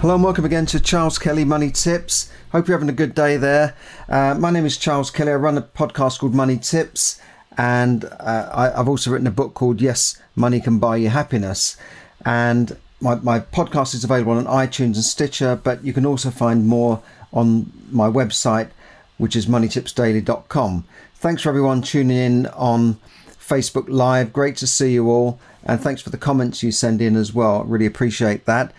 Hello and welcome again to Charles Kelly Money Tips. Hope you're having a good day there. Uh, my name is Charles Kelly. I run a podcast called Money Tips, and uh, I, have also written a book called Yes, Money Can Buy You Happiness. And my, my podcast is available on iTunes and Stitcher, but you can also find more on my website, which is moneytipsdaily.com. Thanks for everyone tuning in on Facebook Live. Great to see you all, and thanks for the comments you send in as well. Really appreciate that.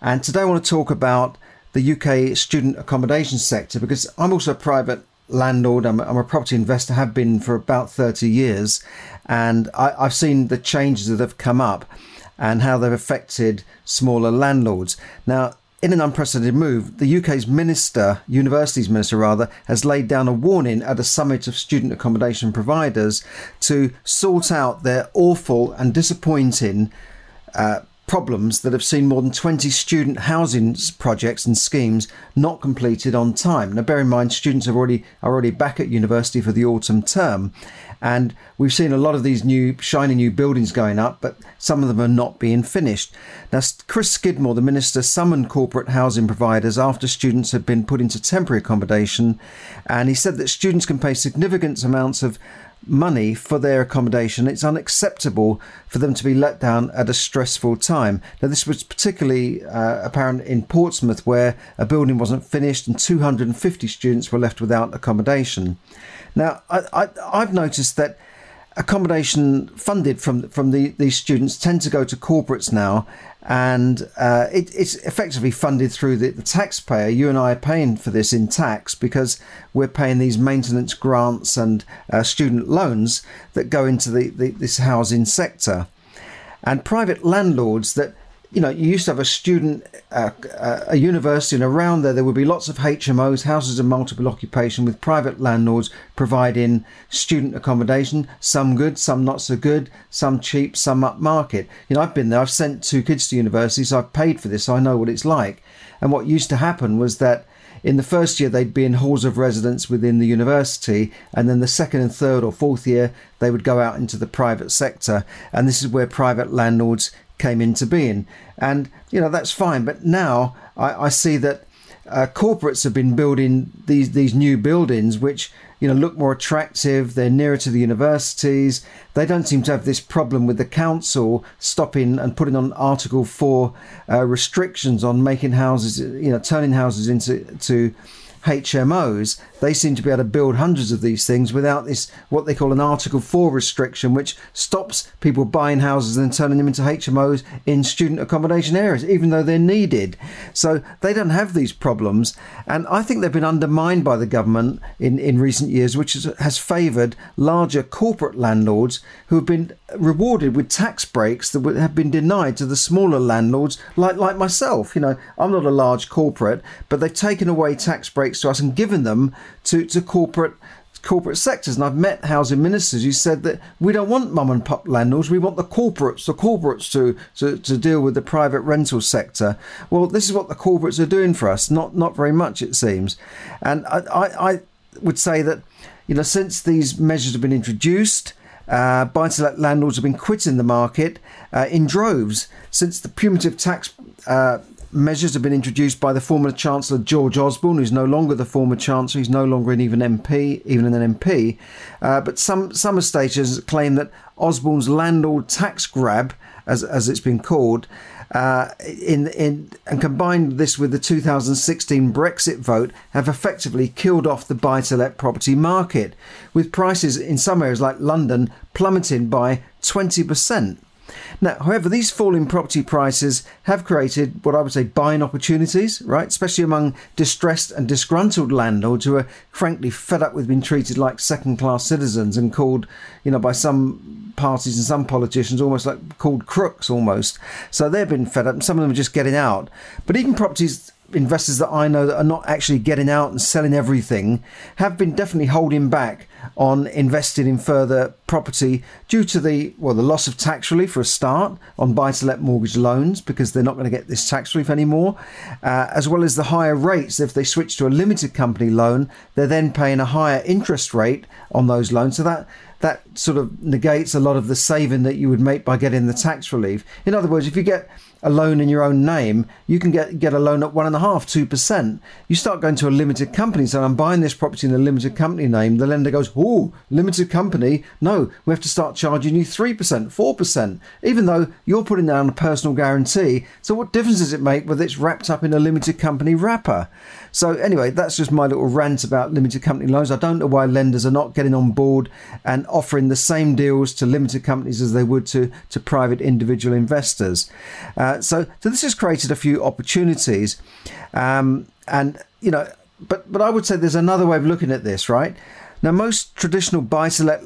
And today I want to talk about the UK student accommodation sector because I'm also a private landlord. I'm, I'm a property investor, have been for about 30 years, and I, I've seen the changes that have come up and how they've affected smaller landlords. Now, in an unprecedented move, the UK's minister, universities minister rather, has laid down a warning at a summit of student accommodation providers to sort out their awful and disappointing uh, problems that have seen more than 20 student housing projects and schemes not completed on time. Now, bear in mind, students are already are already back at university for the autumn term, and we've seen a lot of these new shiny new buildings going up, but some of them are not being finished. Now, Chris Skidmore, the minister, summoned corporate housing providers after students had been put into temporary accommodation, and he said that students can pay significant amounts of money for their accommodation. It's unacceptable for them to be let down at a stressful time. Now, this was particularly uh, apparent in Portsmouth, where a building wasn't finished and 250 students were left without accommodation. Now, I, I, have noticed that accommodation funded from from the, these students tend to go to corporates now, and uh, it, it's effectively funded through the, the, taxpayer. You and I are paying for this in tax because we're paying these maintenance grants and uh, student loans that go into the, the, this housing sector, and private landlords that you know, you used to have a student, uh, uh, a university, and around there there would be lots of HMOs, houses of multiple occupation, with private landlords providing student accommodation. Some good, some not so good, some cheap, some upmarket. You know, I've been there. I've sent two kids to university, so I've paid for this. So I know what it's like. And what used to happen was that in the first year they'd be in halls of residence within the university and then the second and third or fourth year they would go out into the private sector and this is where private landlords came into being. And, you know, that's fine. But now I, I see that uh, corporates have been building these, these new buildings, which, you know, look more attractive. They're nearer to the universities. They don't seem to have this problem with the council stopping and putting on Article 4 uh, restrictions on making houses, you know, turning houses into to HMOs, they seem to be able to build hundreds of these things without this, what they call an Article 4 restriction, which stops people buying houses and turning them into HMOs in student accommodation areas, even though they're needed. So they don't have these problems. And I think they've been undermined by the government in, in recent years, which has, has favoured larger corporate landlords who have been rewarded with tax breaks that would have been denied to the smaller landlords, like, like myself. You know, I'm not a large corporate, but they've taken away tax breaks to us and given them to, to corporate corporate sectors. And I've met housing ministers who said that we don't want mum and pop landlords, we want the corporates, the corporates to, to, to deal with the private rental sector. Well, this is what the corporates are doing for us, not not very much it seems. And I, I, I would say that, you know, since these measures have been introduced, uh, buy-to-let landlords have been quitting the market uh, in droves since the punitive tax uh, measures have been introduced by the former Chancellor George Osborne, who's no longer the former Chancellor. He's no longer an even MP, even an MP. Uh, but some some estates claim that Osborne's landlord tax grab, as as it's been called, uh, in in and combined this with the 2016 Brexit vote, have effectively killed off the buy-to-let property market, with prices in some areas like London plummeting by 20 percent. Now, however, these falling property prices have created what I would say buying opportunities, right? Especially among distressed and disgruntled landlords who are frankly fed up with being treated like second class citizens and called, you know, by some parties and some politicians almost like called crooks almost. So they've been fed up and some of them are just getting out. But even properties investors that I know that are not actually getting out and selling everything have been definitely holding back on investing in further property due to the well the loss of tax relief for a start on buy to let mortgage loans because they're not going to get this tax relief anymore uh, as well as the higher rates. If they switch to a limited company loan they're then paying a higher interest rate on those loans. So that that sort of negates a lot of the saving that you would make by getting the tax relief. In other words if you get a loan in your own name, you can get get a loan at one and a half, two percent. You start going to a limited company, so I'm buying this property in a limited company name. The lender goes, "Oh, limited company? No, we have to start charging you three percent, four percent, even though you're putting down a personal guarantee. So what difference does it make whether it's wrapped up in a limited company wrapper?" So anyway, that's just my little rant about limited company loans. I don't know why lenders are not getting on board and offering the same deals to limited companies as they would to to private individual investors. Uh, so, so this has created a few opportunities, um, and you know, but but I would say there's another way of looking at this, right? Now, most traditional buy-to-let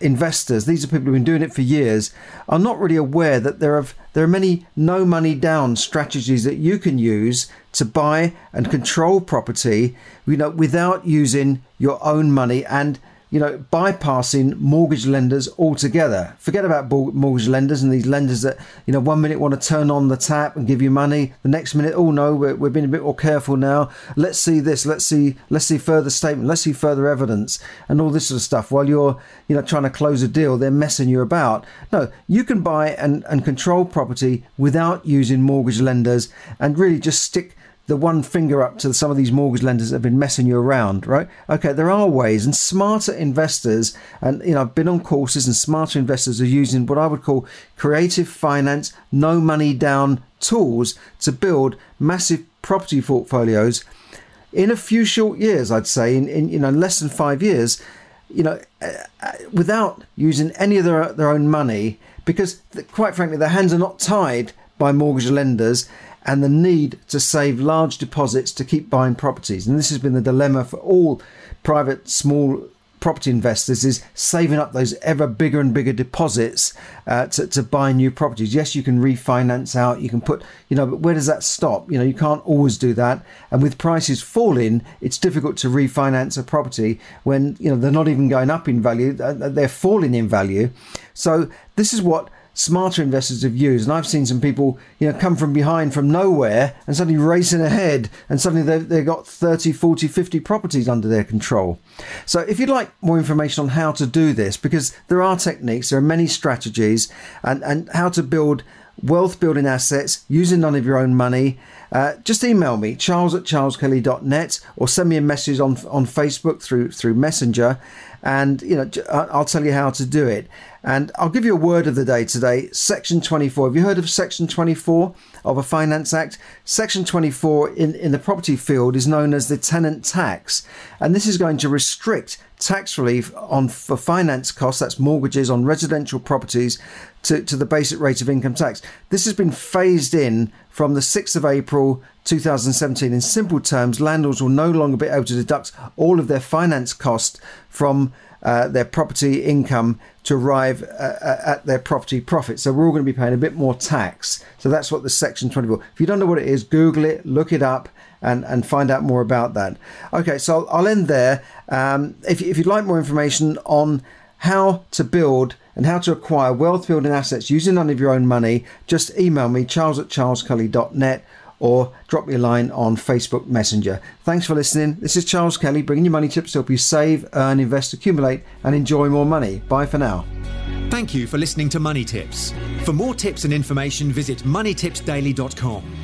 investors, these are people who've been doing it for years, are not really aware that there are there are many no money down strategies that you can use to buy and control property, you know, without using your own money and you know, bypassing mortgage lenders altogether. Forget about mortgage lenders and these lenders that, you know, one minute want to turn on the tap and give you money. The next minute, oh no, we're, we're being a bit more careful now. Let's see this. Let's see, let's see further statement. Let's see further evidence and all this sort of stuff. While you're, you know, trying to close a deal, they're messing you about. No, you can buy and, and control property without using mortgage lenders and really just stick the one finger up to some of these mortgage lenders that have been messing you around, right? Okay, there are ways, and smarter investors, and you know, I've been on courses, and smarter investors are using what I would call creative finance, no money down tools to build massive property portfolios in a few short years. I'd say in, in you know less than five years, you know, uh, uh without using any of their their own money, because quite frankly, their hands are not tied by mortgage lenders and the need to save large deposits to keep buying properties. And this has been the dilemma for all private small property investors is saving up those ever bigger and bigger deposits uh, to, to buy new properties. Yes, you can refinance out, you can put, you know, but where does that stop? You know, you can't always do that. And with prices falling, it's difficult to refinance a property when, you know, they're not even going up in value, uh, they're falling in value. So this is what smarter investors have used. And I've seen some people, you know, come from behind from nowhere and suddenly racing ahead and suddenly they've, they've got 30, 40, 50 properties under their control. So if you'd like more information on how to do this, because there are techniques, there are many strategies and, and how to build wealth building assets using none of your own money, uh, just email me, charles at charleskelly.net, or send me a message on, on Facebook through, through Messenger and you know I'll tell you how to do it. And I'll give you a word of the day today. Section 24. Have you heard of Section 24 of a Finance Act? Section 24 in, in the property field is known as the tenant tax, and this is going to restrict tax relief on for finance costs, that's mortgages on residential properties, to, to the basic rate of income tax. This has been phased in from the 6th of April 2017. In simple terms, landlords will no longer be able to deduct all of their finance costs from uh, their property income to arrive uh, uh, at their property profit. So we're all going to be paying a bit more tax. So that's what the Section 24. If you don't know what it is, Google it, look it up, and, and find out more about that. Okay, so I'll end there. Um, if, if you'd like more information on how to build and how to acquire wealth building assets using none of your own money, just email me, charles at charleskelly.net or drop me a line on Facebook Messenger. Thanks for listening. This is Charles Kelly bringing you money tips to help you save, earn, invest, accumulate, and enjoy more money. Bye for now. Thank you for listening to Money Tips. For more tips and information, visit moneytipsdaily.com.